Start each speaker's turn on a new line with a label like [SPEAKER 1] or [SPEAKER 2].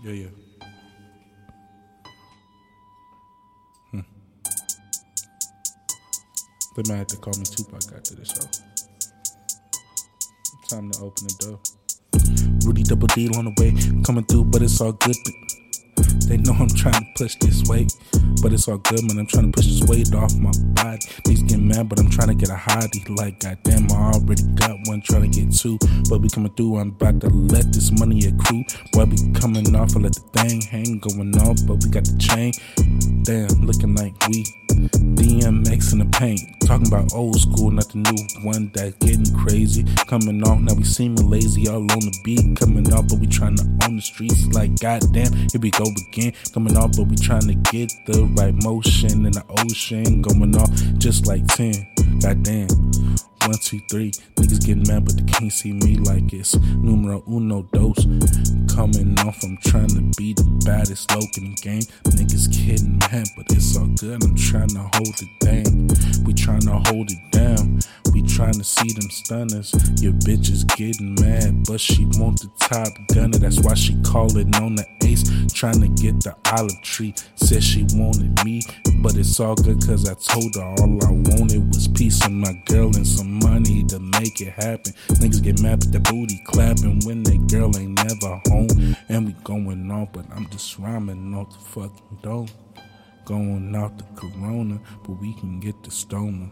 [SPEAKER 1] Yeah, yeah. Hmm. They might have to call me Tupac after this show. Time to open the door. Rudy double deal on the way, coming through, but it's all good. They know I'm trying to push this weight, but it's all good, man. I'm trying to push this weight off my body. Niggas get mad, but I'm trying to get a hottie. Like, goddamn, I already got one, trying to get two. But we coming through, I'm about to let this money accrue. Boy, we coming off, I let the thing hang going off, but we got the chain. Damn, looking like we DMX in the paint. Talking about old school, not the new one that's getting crazy. Coming off, now we seeming lazy, all on the beat. Coming off, but we trying to the streets. Like, goddamn, here we go again. Coming off, but we trying to get the right motion in the ocean. Going off just like 10. Goddamn. One, two, three. Niggas getting mad, but they can't see me like it's numero uno dos. Coming off, I'm trying to be the baddest loke in the game. Niggas getting mad, but good. I'm trying to hold the down. We trying to hold it down. We trying to see them stunners. Your bitch is getting mad, but she want the top gunner. That's why she calling on the ace, trying to get the olive tree. Said she wanted me, but it's all good cause I told her all I wanted was peace and my girl and some money to make it happen. Niggas get mad at the booty clapping when their girl ain't never home. And we going on, but I'm just rhyming off the fucking dope. Going off the corona, but we can get the stoner.